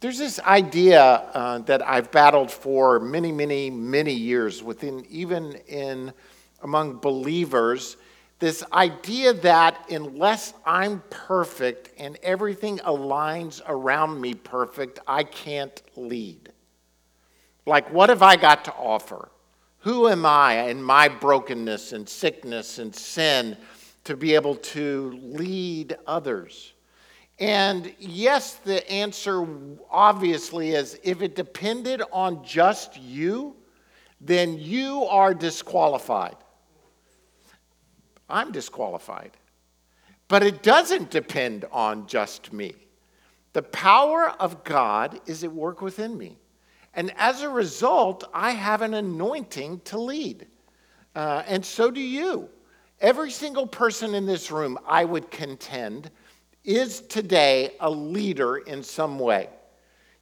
There's this idea uh, that I've battled for many, many, many years within, even in among believers, this idea that unless I'm perfect and everything aligns around me perfect, I can't lead. Like, what have I got to offer? Who am I in my brokenness and sickness and sin to be able to lead others? And yes, the answer obviously is if it depended on just you, then you are disqualified. I'm disqualified. But it doesn't depend on just me. The power of God is at work within me. And as a result, I have an anointing to lead. Uh, and so do you. Every single person in this room, I would contend, is today a leader in some way.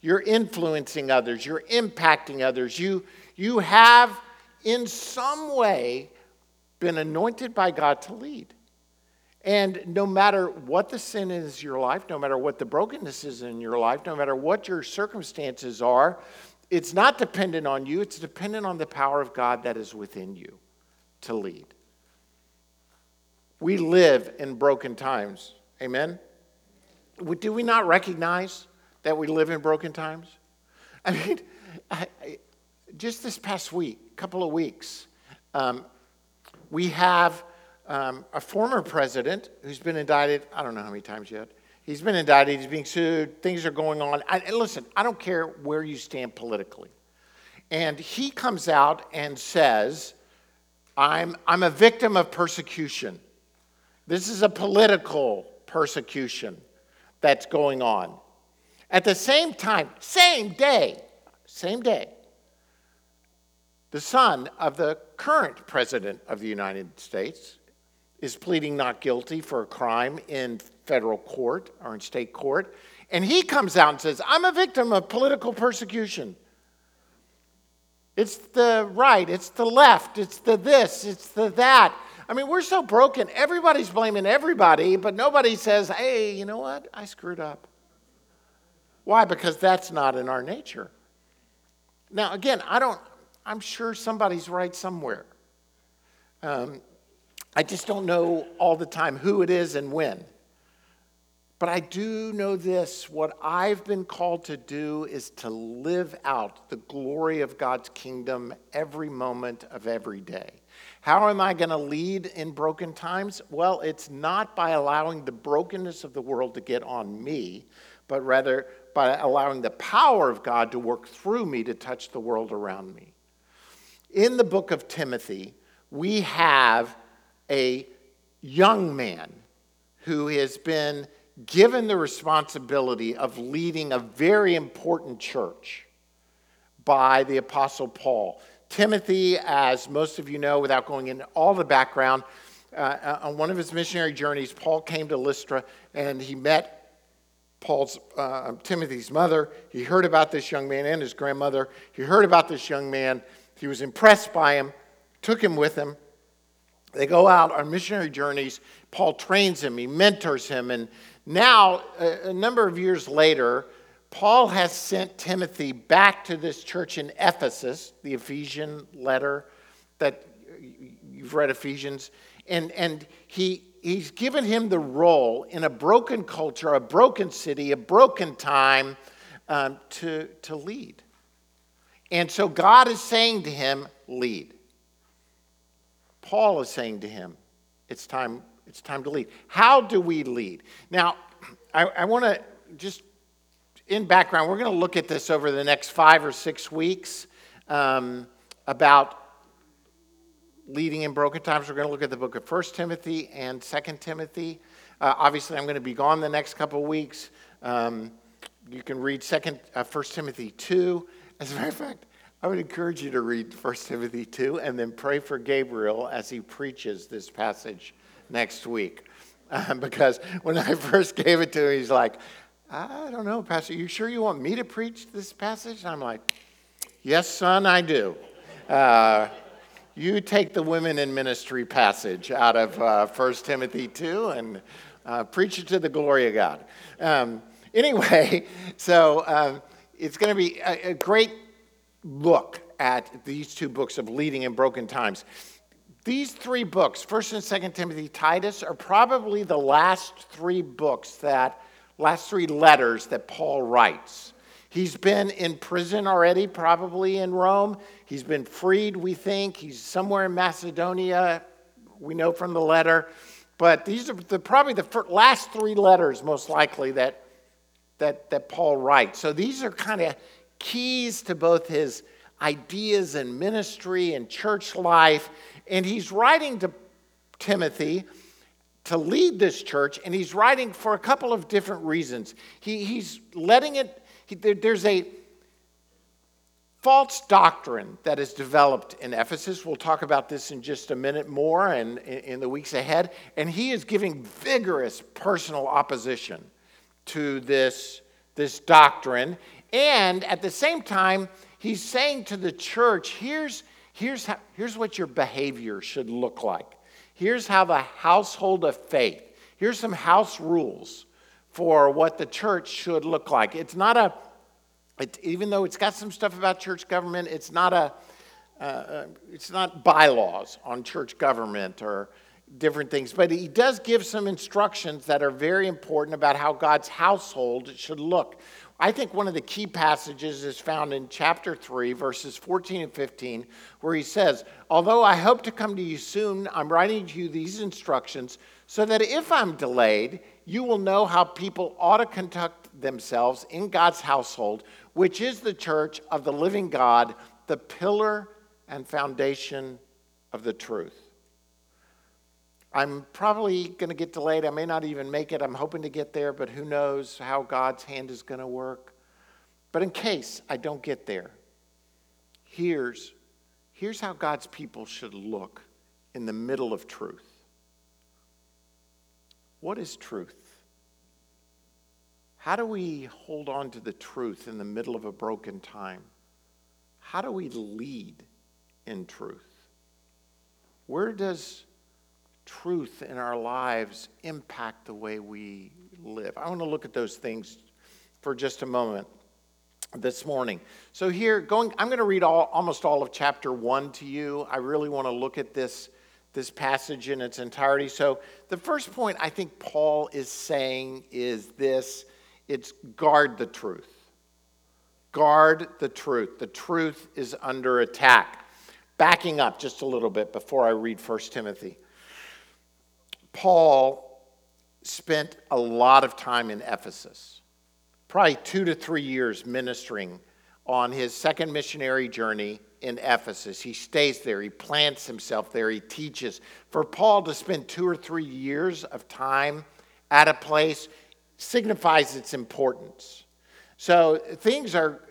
You're influencing others, you're impacting others, you, you have in some way been anointed by God to lead. And no matter what the sin is in your life, no matter what the brokenness is in your life, no matter what your circumstances are, it's not dependent on you, it's dependent on the power of God that is within you to lead. We live in broken times. Amen? Do we not recognize that we live in broken times? I mean, I, I, just this past week, couple of weeks, um, we have um, a former president who's been indicted, I don't know how many times yet. He's been indicted, he's being sued, things are going on. I, and listen, I don't care where you stand politically. And he comes out and says, I'm, I'm a victim of persecution. This is a political persecution that's going on. At the same time, same day, same day, the son of the current president of the United States is pleading not guilty for a crime in federal court or in state court. And he comes out and says, I'm a victim of political persecution. It's the right, it's the left, it's the this, it's the that. I mean, we're so broken. Everybody's blaming everybody, but nobody says, hey, you know what? I screwed up. Why? Because that's not in our nature. Now, again, I don't, I'm sure somebody's right somewhere. Um, I just don't know all the time who it is and when. But I do know this what I've been called to do is to live out the glory of God's kingdom every moment of every day. How am I going to lead in broken times? Well, it's not by allowing the brokenness of the world to get on me, but rather by allowing the power of God to work through me to touch the world around me. In the book of Timothy, we have a young man who has been given the responsibility of leading a very important church by the Apostle Paul. Timothy, as most of you know, without going into all the background, uh, on one of his missionary journeys, Paul came to Lystra and he met Paul's uh, Timothy's mother. He heard about this young man and his grandmother. He heard about this young man. He was impressed by him, took him with him. They go out on missionary journeys. Paul trains him, he mentors him, and now, a, number of years later, Paul has sent Timothy back to this church in Ephesus, the Ephesian letter that you've read Ephesians, and, and he, he's given him the role in a broken culture, a broken city, a broken time um, to, to lead. And so God is saying to him, lead. Paul is saying to him, it's time, it's time to lead. How do we lead? Now, I, I want to just in background, we're going to look at this over the next five or six weeks um, about leading in broken times. We're going to look at the book of First Timothy and Second Timothy. Uh, obviously, I'm going to be gone the next couple of weeks. Um, you can read Second, uh, First Timothy two. As a matter of fact, I would encourage you to read First Timothy two and then pray for Gabriel as he preaches this passage next week. Because when I first gave it to him, he's like, I don't know, Pastor, you sure you want me to preach this passage? And I'm like, Yes, son, I do. Uh, you take the women in ministry passage out of uh, 1 Timothy 2 and uh, preach it to the glory of God. Um, Anyway, so um, it's going to be a, a great look at these two books of leading in broken times. These three books, 1st and 2nd Timothy, Titus, are probably the last three books that, last three letters that Paul writes. He's been in prison already, probably in Rome. He's been freed, we think. He's somewhere in Macedonia, we know from the letter. But these are the, probably the last three letters, most likely, that, that, that Paul writes. So these are kind of keys to both his ideas and ministry and church life. And he's writing to Timothy to lead this church, and he's writing for a couple of different reasons. He, he's letting it, he, there, there's a false doctrine that is developed in Ephesus. We'll talk about this in just a minute more and in, in the weeks ahead. And he is giving vigorous personal opposition to this, this doctrine. And at the same time, he's saying to the church, here's, here's, how, here's what your behavior should look like. Here's how the household of faith, here's some house rules for what the church should look like. It's not a, it, even though it's got some stuff about church government, it's not a, uh, uh it's not bylaws on church government or different things, but he does give some instructions that are very important about how God's household should look. I think one of the key passages is found in chapter 3, verses 14 and 15, where he says, Although I hope to come to you soon, I'm writing to you these instructions so that if I'm delayed, you will know how people ought to conduct themselves in God's household, which is the church of the living God, the pillar and foundation of the truth. I'm probably going to get delayed. I may not even make it. I'm hoping to get there, but who knows how God's hand is going to work. But in case I don't get there, here's, here's how God's people should look in the middle of truth. What is truth? How do we hold on to the truth in the middle of a broken time? How do we lead in truth? Where does truth in our lives impact the way we live? I want to look at those things for just a moment this morning. So here going I'm going to read all, almost all of chapter 1 to you. I really want to look at this this passage in its entirety. So the first point I think Paul is saying is this, it's guard the truth. Guard the truth. The truth is under attack. Backing up just a little bit before I read 1 Timothy. Paul spent a lot of time in Ephesus, probably two to three years ministering on his second missionary journey in Ephesus. He stays there, he plants himself there, he teaches. For Paul to spend two or three years of time at a place signifies its importance. So things are,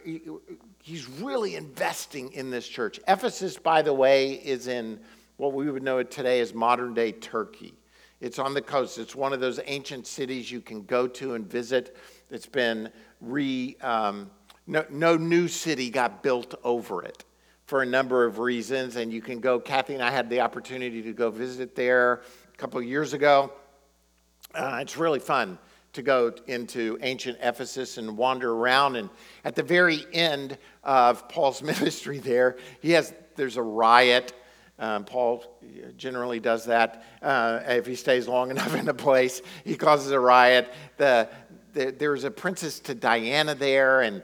he's really investing in this church. Ephesus, by the way, is in what we would know today as modern day Turkey. It's on the coast. It's one of those ancient cities you can go to and visit. It's been re, um, no, no new city got built over it for a number of reasons. And you can go, Kathy and I had the opportunity to go visit there a couple of years ago. Uh, it's really fun to go into ancient Ephesus and wander around. And at the very end of Paul's ministry there, he has, there's a riot um, Paul generally does that uh, if he stays long enough in a place. He causes a riot. The, the, a princess to Diana there, and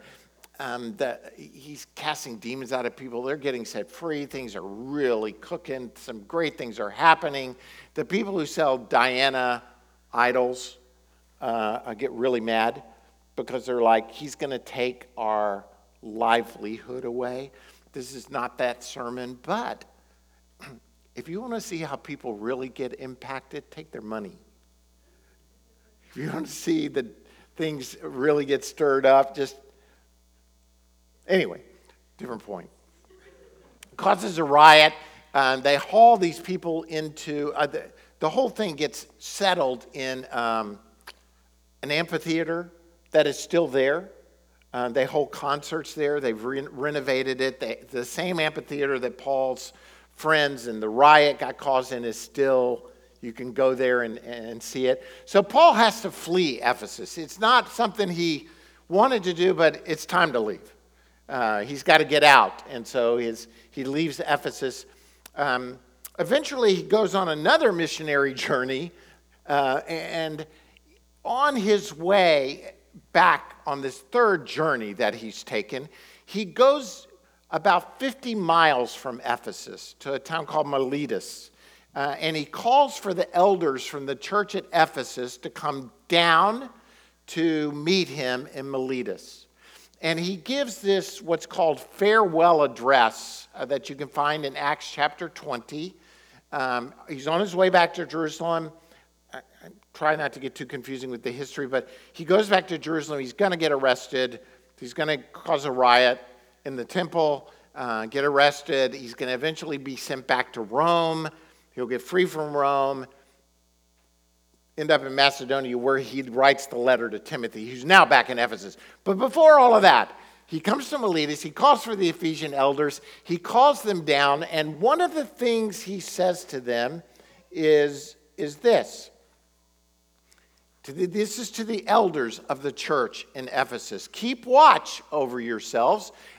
um, the, he's casting demons out of people. They're getting set free. Things are really cooking. Some great things are happening. The people who sell Diana idols uh, get really mad because they're like, he's going to take our livelihood away. This is not that sermon, but if you want to see how people really get impacted, take their money. If you want to see that things really get stirred up, just anyway, different point. Causes a riot. and they haul these people into uh, the, the, whole thing gets settled in um, an amphitheater that is still there. Uh, they hold concerts there. They've re- renovated it. They, the same amphitheater that Paul's friends and the riot got caused and is still, You can go there and, and see it. So Paul has to flee Ephesus. It's not something he wanted to do, but it's time to leave. Uh, he's got to get out. And so his, he leaves Ephesus. Um, eventually, he goes on another missionary journey. Uh, and on his way back on this third journey that he's taken, he goes about 50 miles from Ephesus to a town called Miletus. Uh, and he calls for the elders from the church at Ephesus to come down to meet him in Miletus. And he gives this, what's called farewell address, uh, that you can find in Acts chapter 20. Um, he's on his way back to Jerusalem. I, I try not to get too confusing with the history, but he goes back to Jerusalem. He's going to get arrested. He's going to cause a riot in the temple, uh, get arrested. He's going to eventually be sent back to Rome. He'll get free from Rome, end up in Macedonia where he writes the letter to Timothy, who's now back in Ephesus. But before all of that, he comes to Miletus, he calls for the Ephesian elders, he calls them down, and one of the things he says to them is, is this. The, this is to the elders of the church in Ephesus. Keep watch over yourselves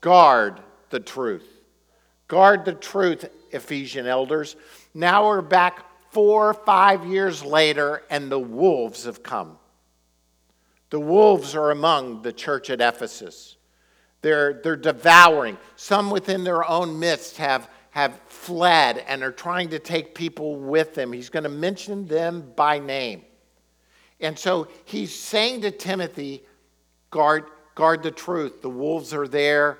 Guard the truth. Guard the truth, Ephesian elders. Now we're back four or five years later, and the wolves have come. The wolves are among the church at Ephesus. They're, they're devouring. Some within their own midst have, have fled and are trying to take people with them. He's going to mention them by name. And so he's saying to Timothy, guard, guard the truth. The wolves are there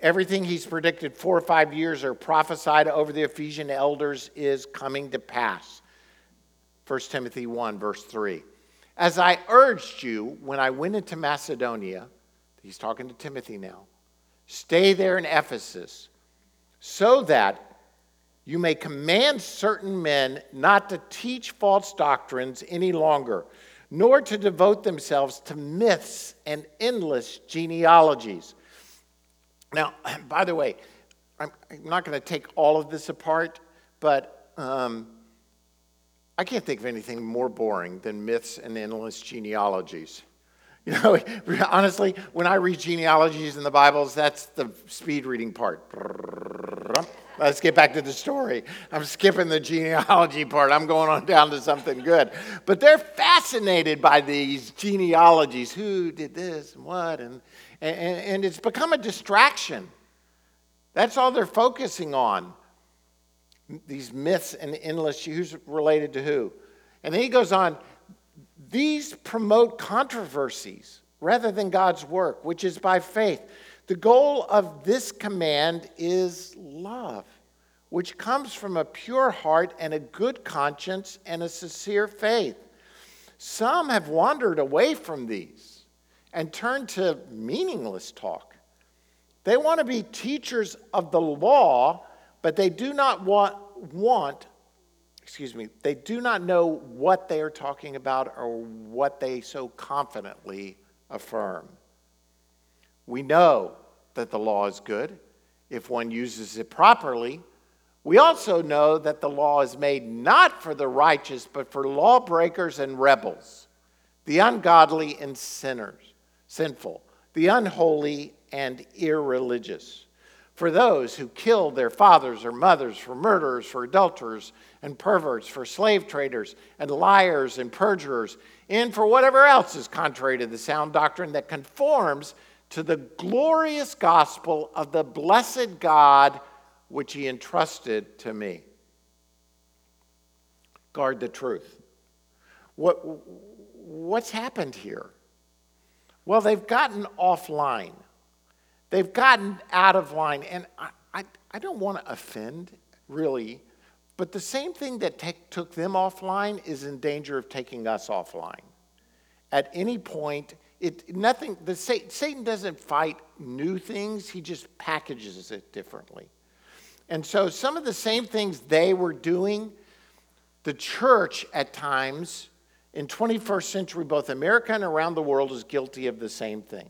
everything he's predicted four or five years or prophesied over the Ephesian elders is coming to pass. 1 Timothy 1, verse 3. As I urged you when I went into Macedonia, he's talking to Timothy now, stay there in Ephesus so that you may command certain men not to teach false doctrines any longer, nor to devote themselves to myths and endless genealogies now, by the way, I'm, I'm not going to take all of this apart, but um, I can't think of anything more boring than myths and endless genealogies. You know, honestly, when I read genealogies in the Bibles, that's the speed reading part. Let's get back to the story. I'm skipping the genealogy part. I'm going on down to something good. But they're fascinated by these genealogies. Who did this and what? And, and, and it's become a distraction. That's all they're focusing on. These myths and endless, who's related to who? And then he goes on, these promote controversies rather than God's work, which is by faith. The goal of this command is love, which comes from a pure heart and a good conscience and a sincere faith. Some have wandered away from these and turn to meaningless talk. They want to be teachers of the law, but they do not want, want excuse me, they do not know what they are talking about or what they so confidently affirm. We know that the law is good if one uses it properly. We also know that the law is made not for the righteous, but for lawbreakers and rebels, the ungodly and sinners, sinful, the unholy and irreligious, for those who kill their fathers or mothers, for murderers, for adulterers and perverts, for slave traders and liars and perjurers and for whatever else is contrary to the sound doctrine that conforms to the glorious gospel of the blessed God which he entrusted to me. Guard the truth. What, what's happened here? Well, they've gotten offline. They've gotten out of line. And I, I, I don't want to offend, really, But the same thing that take, took them offline is in danger of taking us offline. At any point, it, nothing, the, Satan doesn't fight new things, he just packages it differently. And so some of the same things they were doing, the church at times in 21st century, both America and around the world, is guilty of the same thing.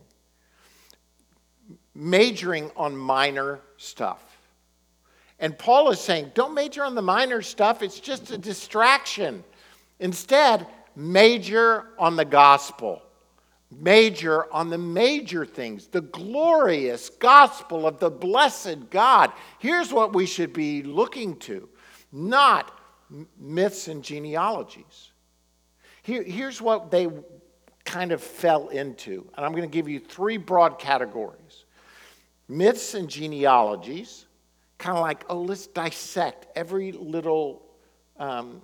Majoring on minor stuff. And Paul is saying, don't major on the minor stuff, it's just a distraction. Instead, major on the gospel. Major on the major things, the glorious gospel of the blessed God. Here's what we should be looking to, not myths and genealogies. Here, here's what they kind of fell into, and I'm going to give you three broad categories myths and genealogies, kind of like, oh, let's dissect every little um,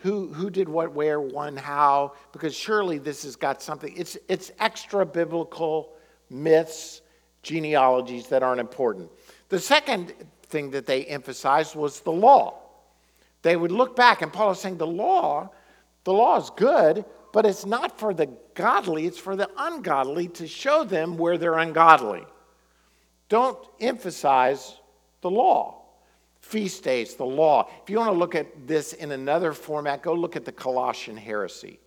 who, who did what, where, when, how, because surely this has got something. It's, it's extra biblical myths, genealogies that aren't important. The second thing that they emphasized was the law. They would look back, and Paul is saying the law, the law is good, but it's not for the godly, it's for the ungodly to show them where they're ungodly. Don't emphasize the law feast days, the law. If you want to look at this in another format, go look at the Colossian heresy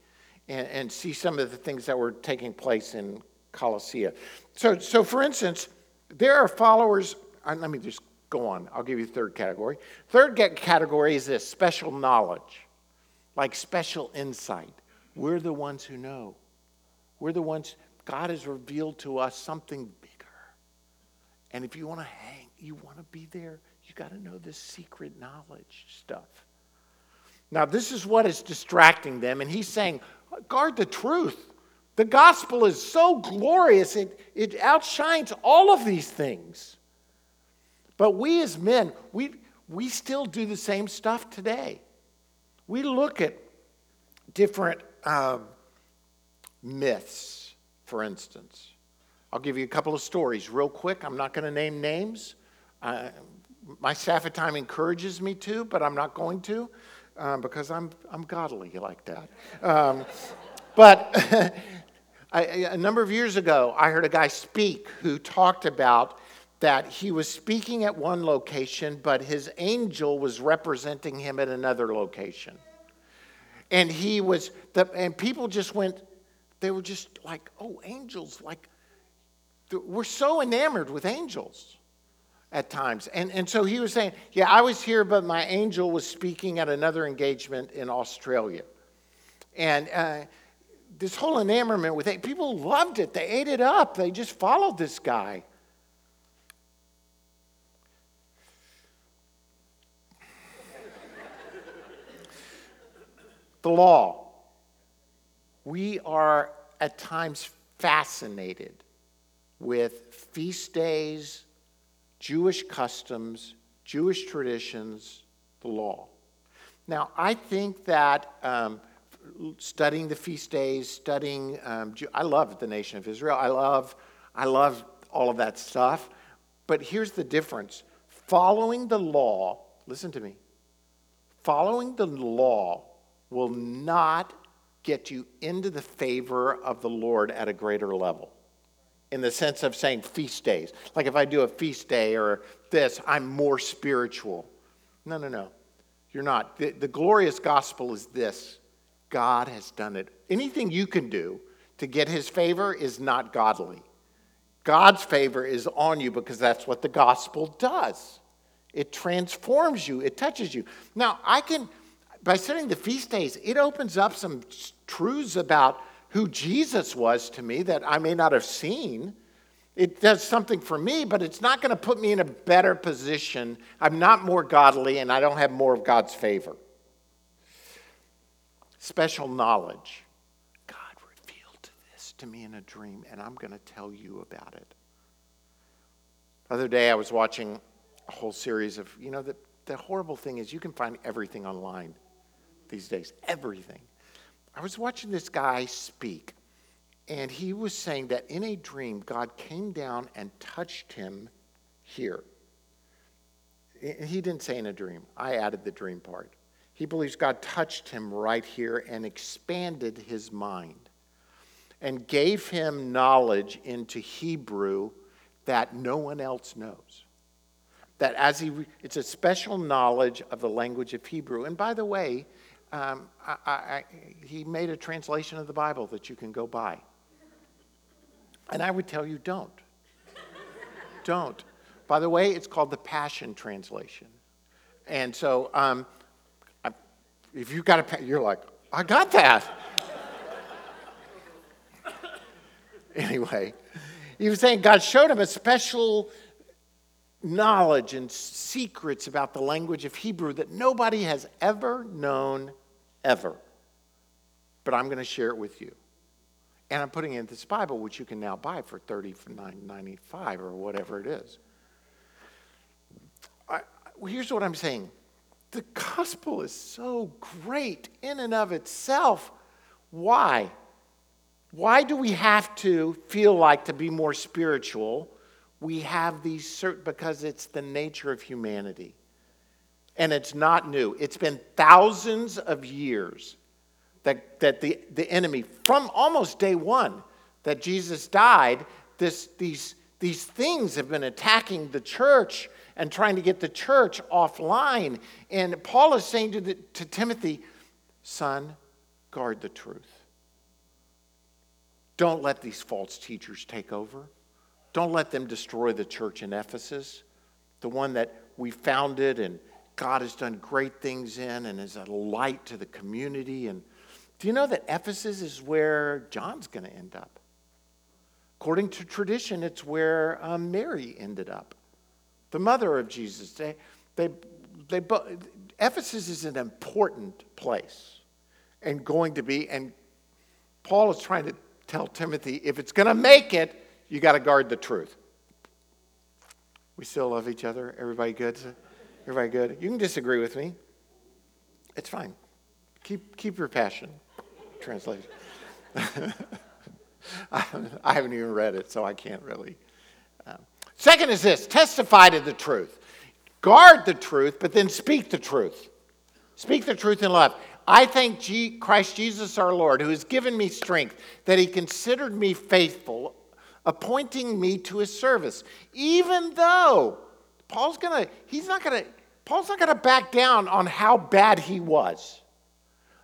and, and see some of the things that were taking place in Colossia. So, so for instance, there are followers, uh, let me just go on. I'll give you third category. Third category is this special knowledge, like special insight. We're the ones who know. We're the ones, God has revealed to us something bigger. And if you want to hang, you want to be there, you got to know this secret knowledge stuff. Now, this is what is distracting them. And he's saying, guard the truth. The gospel is so glorious, it, it outshines all of these things. But we as men, we, we still do the same stuff today. We look at different um, myths, for instance. I'll give you a couple of stories real quick. I'm not going to name names. Uh, my staff at time encourages me to, but I'm not going to um, because I'm, I'm godly like that. Um, but I, a number of years ago, I heard a guy speak who talked about that he was speaking at one location, but his angel was representing him at another location. And he was, the, and people just went, they were just like, oh, angels, like, we're so enamored with angels at times. And, and so he was saying, Yeah, I was here, but my angel was speaking at another engagement in Australia. And uh, this whole enamorment with it, people loved it. They ate it up. They just followed this guy. The law. We are at times fascinated with feast days Jewish customs, Jewish traditions, the law. Now, I think that um, studying the feast days, studying, um, I love the nation of Israel. I love, I love all of that stuff. But here's the difference following the law, listen to me, following the law will not get you into the favor of the Lord at a greater level in the sense of saying feast days. Like if I do a feast day or this, I'm more spiritual. No, no, no. You're not. The, the, glorious gospel is this God has done it. Anything you can do to get his favor is not godly. God's favor is on you because that's what the gospel does. It transforms you, it touches you. Now, I can, by setting the feast days, it opens up some truths about who Jesus was to me that I may not have seen. It does something for me, but it's not going to put me in a better position. I'm not more godly and I don't have more of God's favor. Special knowledge. God revealed this to me in a dream, and I'm going to tell you about it. The other day, I was watching a whole series of, you know, the, the horrible thing is you can find everything online these days, everything. I was watching this guy speak, and he was saying that in a dream, God came down and touched him here. he didn't say in a dream. I added the dream part. He believes God touched him right here and expanded his mind and gave him knowledge into Hebrew that no one else knows. That as he, it's a special knowledge of the language of Hebrew. And by the way, um, I, I, he made a translation of the Bible that you can go buy. And I would tell you, don't. don't. By the way, it's called the Passion Translation. And so, um, I, if you've got a, you're like, I got that. anyway, he was saying God showed him a special knowledge and secrets about the language of Hebrew that nobody has ever known, ever. But I'm going to share it with you. And I'm putting it in this Bible, which you can now buy for $39.95 or whatever it is. I, here's what I'm saying the gospel is so great in and of itself. Why? Why do we have to feel like to be more spiritual? We have these certain, because it's the nature of humanity. And it's not new. It's been thousands of years that, that the, the enemy, from almost day one that Jesus died, this, these, these things have been attacking the church and trying to get the church offline. And Paul is saying to, the, to Timothy, son, guard the truth. Don't let these false teachers take over. Don't let them destroy the church in Ephesus, the one that we founded and God has done great things in and is a light to the community. And do you know that Ephesus is where John's going to end up? According to tradition, it's where um, Mary ended up, the mother of Jesus. They, they, they, Ephesus is an important place and going to be, and Paul is trying to tell Timothy if it's going to make it, you got to guard the truth. We still love each other. Everybody good? Everybody good? You can disagree with me. It's fine. Keep, keep your passion. Translation. I haven't even read it, so I can't really. Um. Second is this testify to the truth. Guard the truth, but then speak the truth. Speak the truth in love. I thank G- Christ Jesus our Lord, who has given me strength, that he considered me faithful, appointing me to his service. Even though Paul's gonna, he's not gonna, Paul's not gonna back down on how bad he was.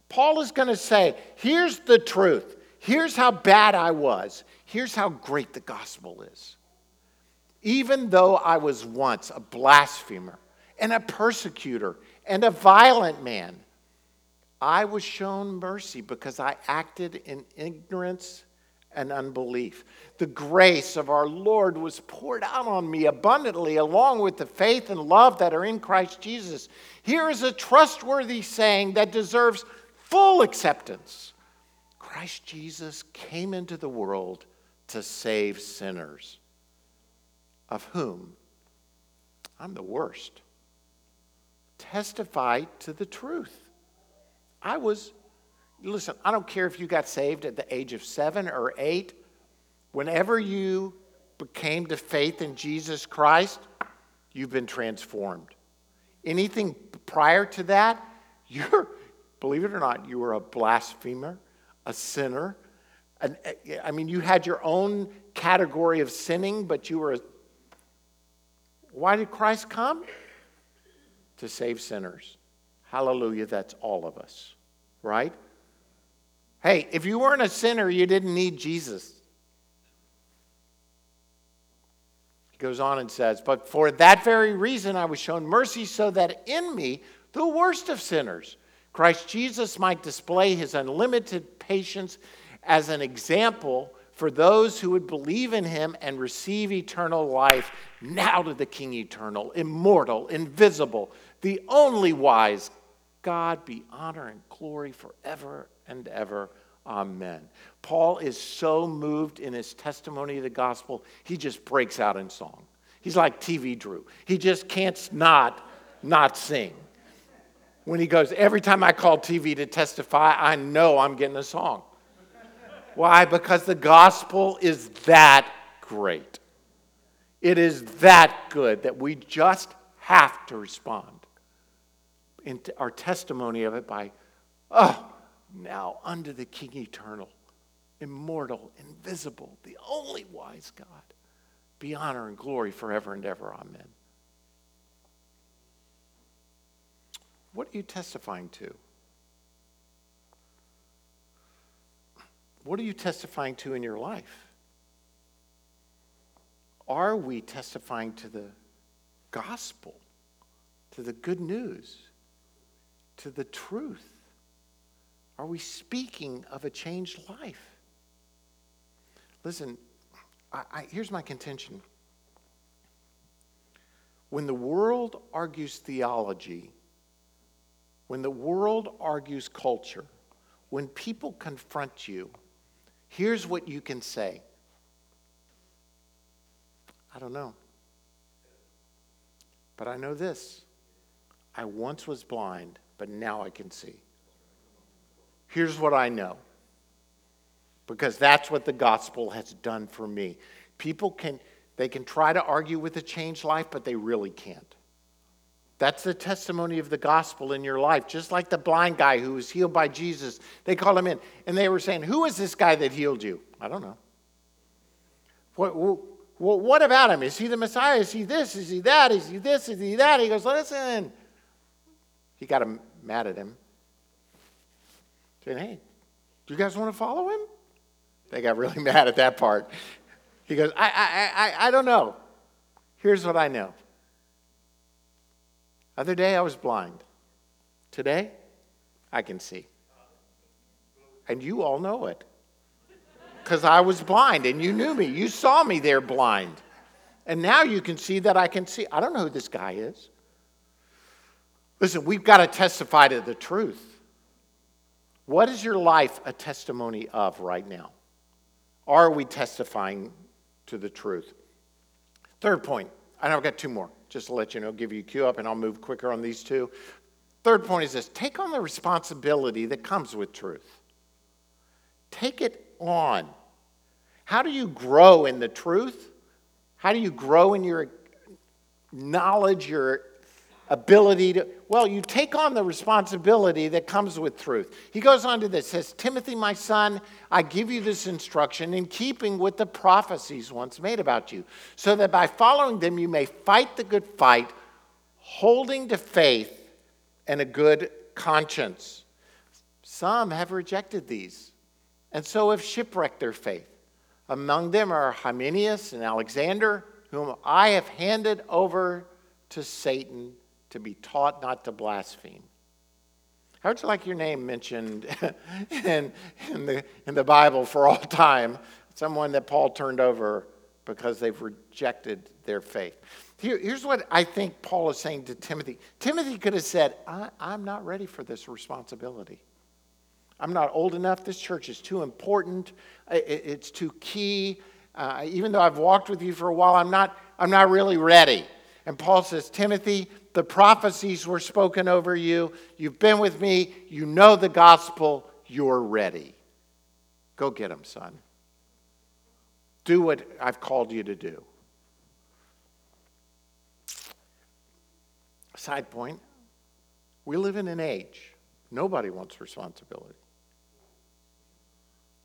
Paul is gonna say, here's the truth. Here's how bad I was. Here's how great the gospel is. Even though I was once a blasphemer and a persecutor and a violent man, I was shown mercy because I acted in ignorance and unbelief. The grace of our Lord was poured out on me abundantly, along with the faith and love that are in Christ Jesus. Here is a trustworthy saying that deserves full acceptance Christ Jesus came into the world to save sinners, of whom I'm the worst. Testify to the truth. I was, listen, I don't care if you got saved at the age of seven or eight. Whenever you became to faith in Jesus Christ, you've been transformed. Anything prior to that, you're, believe it or not, you were a blasphemer, a sinner. An, eh, I mean, you had your own category of sinning, but you were a. Why did Christ come? To save sinners. Hallelujah, that's all of us, right? Hey, if you weren't a sinner, you didn't need Jesus. He goes on and says, But for that very reason I was shown mercy, so that in me, the worst of sinners, Christ Jesus might display his unlimited patience as an example for those who would believe in him and receive eternal life. Now to the King eternal, immortal, invisible, the only wise. God be honor and glory forever and ever. Amen. Paul is so moved in his testimony of the gospel, he just breaks out in song. He's like TV Drew. He just can't not not sing. When he goes, every time I call TV to testify, I know I'm getting a song. Why? Because the gospel is that great. It is that good that we just have to respond in our testimony of it by, oh, now unto the King eternal, immortal, invisible, the only wise God, be honor and glory forever and ever. Amen. What are you testifying to? What are you testifying to in your life? Are we testifying to the gospel, to the good news, to the truth? Are we speaking of a changed life? Listen, I, I, here's my contention. When the world argues theology, when the world argues culture, when people confront you, here's what you can say I don't know. But I know this I once was blind, but now I can see. Here's what I know because that's what the gospel has done for me. People can they can try to argue with a changed life, but they really can't. That's the testimony of the gospel in your life. Just like the blind guy who was healed by Jesus, they called him in and they were saying, Who is this guy that healed you? I don't know. What, well, what about him? Is he the Messiah? Is he this? Is he that? Is he this? Is he that? He goes, Listen. He got him mad at him. Saying, Hey, do you guys want to follow him? They got really mad at that part. He goes, I, I, I, I don't know. Here's what I know. Other day I was blind. Today I can see. And you all know it because I was blind and you knew me. You saw me there blind. And now you can see that I can see. I don't know who this guy is. Listen, we've got to testify to the truth. What is your life a testimony of right now? Are we testifying to the truth? Third point, and I've got two more, just to let you know, give you a cue up, and I'll move quicker on these two. Third point is this take on the responsibility that comes with truth. Take it on. How do you grow in the truth? How do you grow in your knowledge, your ability to? Well, you take on the responsibility that comes with truth. He goes on to this says, Timothy, my son, I give you this instruction in keeping with the prophecies once made about you, so that by following them you may fight the good fight, holding to faith and a good conscience. Some have rejected these and so have shipwrecked their faith. Among them are Hymenaeus and Alexander, whom I have handed over to Satan to be taught not to blaspheme. How would you like your name mentioned in, in, the, in the Bible for all time? Someone that Paul turned over because they've rejected their faith. Here, here's what I think Paul is saying to Timothy Timothy could have said, I'm not ready for this responsibility. I'm not old enough. This church is too important. It's too key. Uh, even though I've walked with you for a while, I'm not, I'm not really ready. And Paul says, Timothy, the prophecies were spoken over you. You've been with me. You know the gospel. You're ready. Go get them, son. Do what I've called you to do. Side point we live in an age, nobody wants responsibility.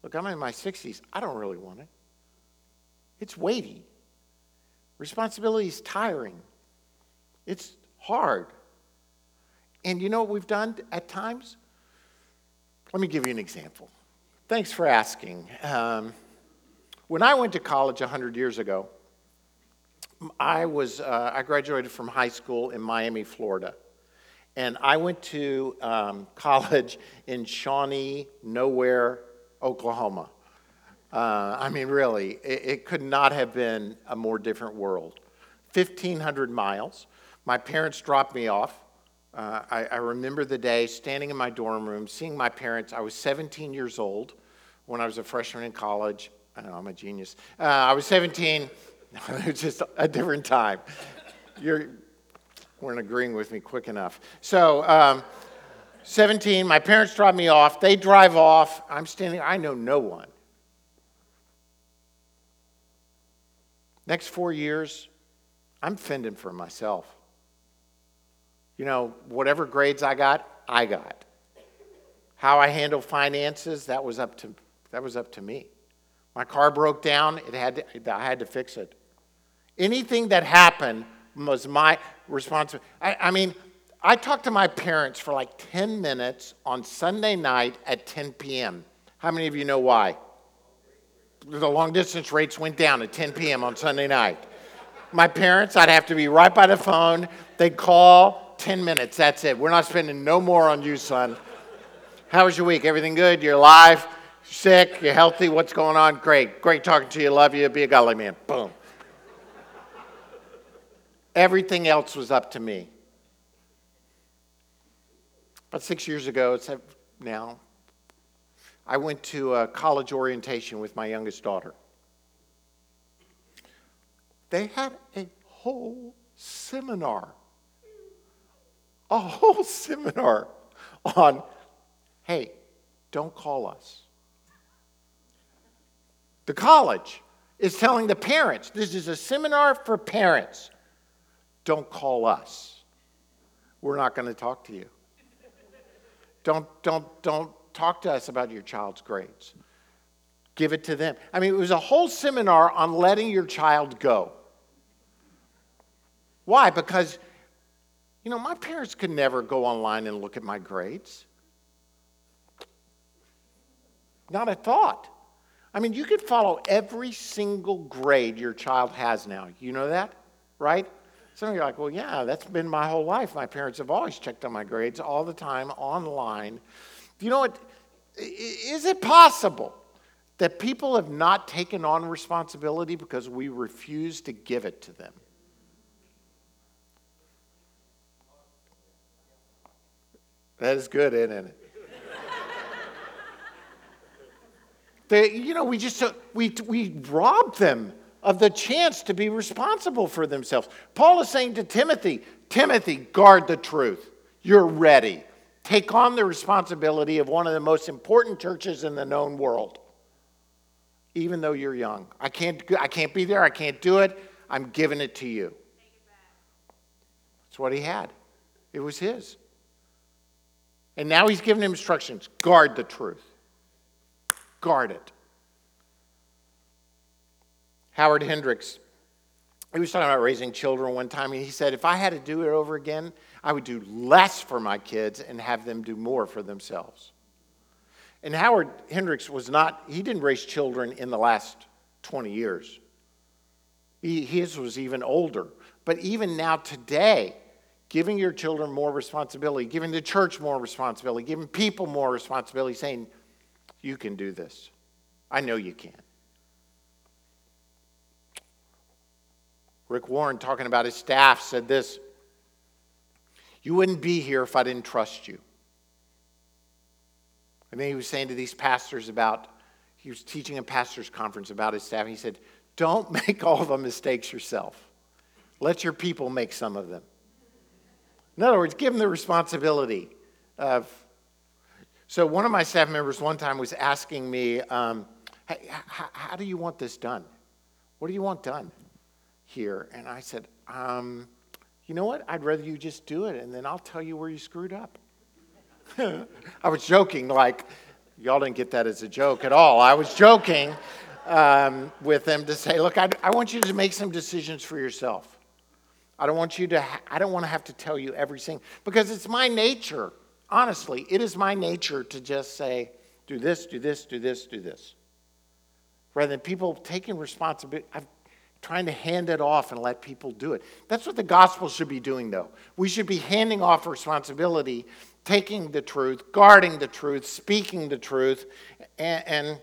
Look, I'm in my 60s. I don't really want it. It's weighty. Responsibility is tiring. It's hard. And you know what we've done at times? Let me give you an example. Thanks for asking. Um, when I went to college 100 years ago, I, was, uh, I graduated from high school in Miami, Florida. And I went to um, college in Shawnee, nowhere, Oklahoma. Uh, I mean, really, it, it, could not have been a more different world. 1,500 miles. My parents dropped me off. Uh, I, I, remember the day standing in my dorm room, seeing my parents. I was 17 years old when I was a freshman in college. I I'm a genius. Uh, I was 17. it was just a different time. You're, weren't agreeing with me quick enough. So, um, 17, my parents drop me off. They drive off. I'm standing, I know no one. Next four years, I'm fending for myself. You know, whatever grades I got, I got. How I handle finances, that was up to, that was up to me. My car broke down, it had to, I had to fix it. Anything that happened was my responsibility. I, I mean, I talked to my parents for like 10 minutes on Sunday night at 10 p.m. How many of you know why? The long distance rates went down at 10 p.m. on Sunday night. My parents, I'd have to be right by the phone. They'd call, 10 minutes, that's it. We're not spending no more on you, son. How was your week? Everything good? You're alive? Sick? You're healthy? What's going on? Great. Great talking to you. Love you. Be a godly man. Boom. Everything else was up to me. About six years ago, now, I went to a college orientation with my youngest daughter. They had a whole seminar a whole seminar on hey, don't call us. The college is telling the parents this is a seminar for parents. Don't call us. We're not going to talk to you. Don't, don't, don't talk to us about your child's grades. Give it to them. I mean, it was a whole seminar on letting your child go. Why? Because you know, my parents could never go online and look at my grades. Not a thought. I mean, you could follow every single grade your child has now. You know that, right? Some of you are like, well, yeah, that's been my whole life. My parents have always checked on my grades all the time online. Do You know what? Is it possible that people have not taken on responsibility because we refuse to give it to them? That is good, isn't it? they, you know, we just uh, we we rob them of the chance to be responsible for themselves. Paul is saying to Timothy, Timothy, guard the truth. You're ready. Take on the responsibility of one of the most important churches in the known world. Even though you're young. I can't I can't be there. I can't do it. I'm giving it to you. That's what he had. It was his. And now he's given him instructions guard the truth, guard it. Howard Hendricks, he was talking about raising children one time, and he said, If I had to do it over again, I would do less for my kids and have them do more for themselves. And Howard Hendricks was not, he didn't raise children in the last 20 years. He, his was even older. But even now, today, giving your children more responsibility, giving the church more responsibility, giving people more responsibility, saying, You can do this. I know you can. Rick Warren, talking about his staff, said this You wouldn't be here if I didn't trust you. And then he was saying to these pastors about, he was teaching a pastor's conference about his staff. He said, Don't make all the mistakes yourself. Let your people make some of them. In other words, give them the responsibility of. So, one of my staff members one time was asking me, um, hey, how, how do you want this done? What do you want done here? And I said, um, you know what? I'd rather you just do it, and then I'll tell you where you screwed up. I was joking, like, y'all didn't get that as a joke at all. I was joking um, with them to say, look, I, I want you to make some decisions for yourself. I don't want you to, ha- I don't want to have to tell you everything because it's my nature. Honestly, it is my nature to just say, do this, do this, do this, do this. Rather than people taking responsibility, I'm trying to hand it off and let people do it. That's what the gospel should be doing, though. We should be handing off responsibility, taking the truth, guarding the truth, speaking the truth, and, and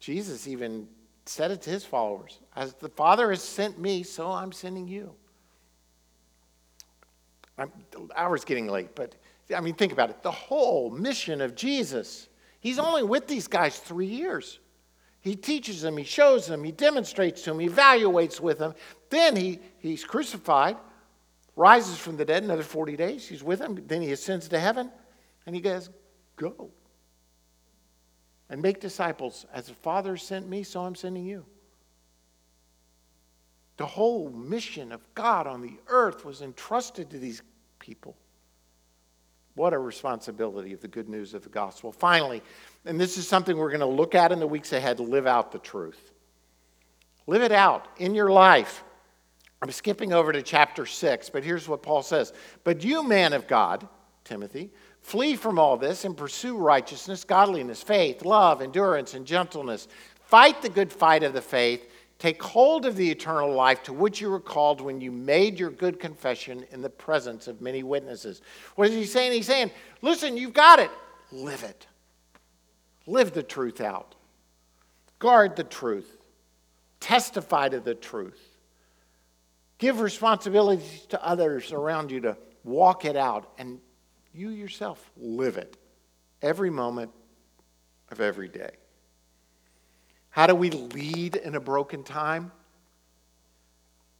Jesus even said it to his followers As the Father has sent me, so I'm sending you. I'm, hour's getting late, but I mean, think about it. The whole mission of Jesus, he's only with these guys three years. He teaches them, he shows them, he demonstrates to them, he evaluates with them. Then he, he's crucified, rises from the dead another 40 days. He's with them. Then he ascends to heaven, and he goes, Go and make disciples. As the Father sent me, so I'm sending you. The whole mission of God on the earth was entrusted to these people. What a responsibility of the good news of the gospel. Finally, and this is something we're going to look at in the weeks ahead live out the truth. Live it out in your life. I'm skipping over to chapter 6, but here's what Paul says. But you, man of God, Timothy, flee from all this and pursue righteousness, godliness, faith, love, endurance, and gentleness. Fight the good fight of the faith. Take hold of the eternal life to which you were called when you made your good confession in the presence of many witnesses. What is he saying? He's saying, listen, you've got it. Live it. Live the truth out. Guard the truth. Testify to the truth. Give responsibilities to others around you to walk it out. And you yourself live it every moment of every day. How do we lead in a broken time?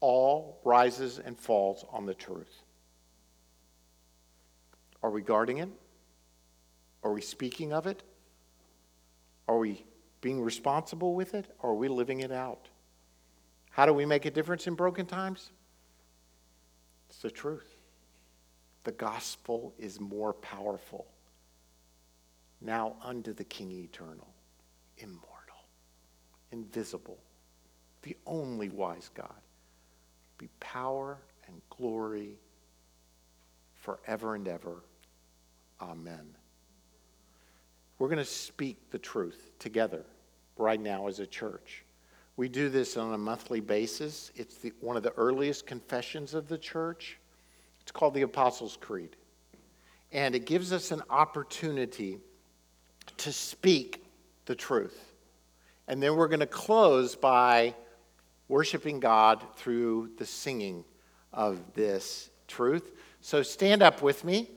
All rises and falls on the truth. Are we guarding it? Are we speaking of it? Are we being responsible with it? Or are we living it out? How do we make a difference in broken times? It's the truth. The gospel is more powerful. Now unto the King eternal, immortal invisible, the only wise God, be power and glory forever and ever. Amen. We're going to speak the truth together right now as a church. We do this on a monthly basis. It's the, one of the earliest confessions of the church. It's called the Apostles' Creed. And it gives us an opportunity to speak the truth. And then we're going to close by worshiping God through the singing of this truth. So stand up with me.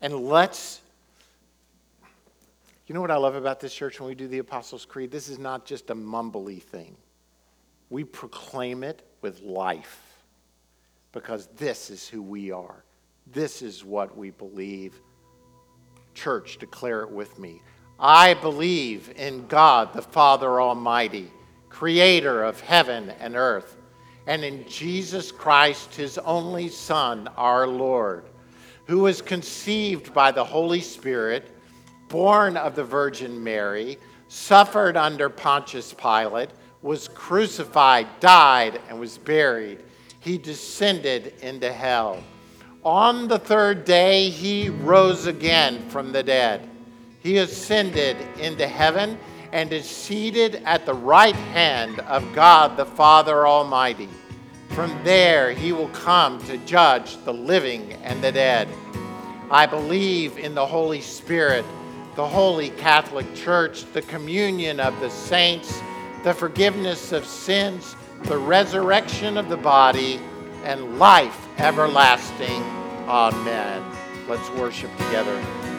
And let's. You know what I love about this church when we do the Apostles' Creed? This is not just a mumbly thing. We proclaim it with life because this is who we are. This is what we believe church, declare it with me. I believe in God the Father Almighty, creator of heaven and earth, and in Jesus Christ, his only Son, our Lord, who was conceived by the Holy Spirit, born of the Virgin Mary, suffered under Pontius Pilate, was crucified, died, and was buried. He descended into hell. On the third day, he rose again from the dead. He ascended into heaven and is seated at the right hand of God the Father Almighty. From there, he will come to judge the living and the dead. I believe in the Holy Spirit, the Holy Catholic Church, the communion of the saints, the forgiveness of sins, the resurrection of the body and life everlasting. Amen. Let's worship together.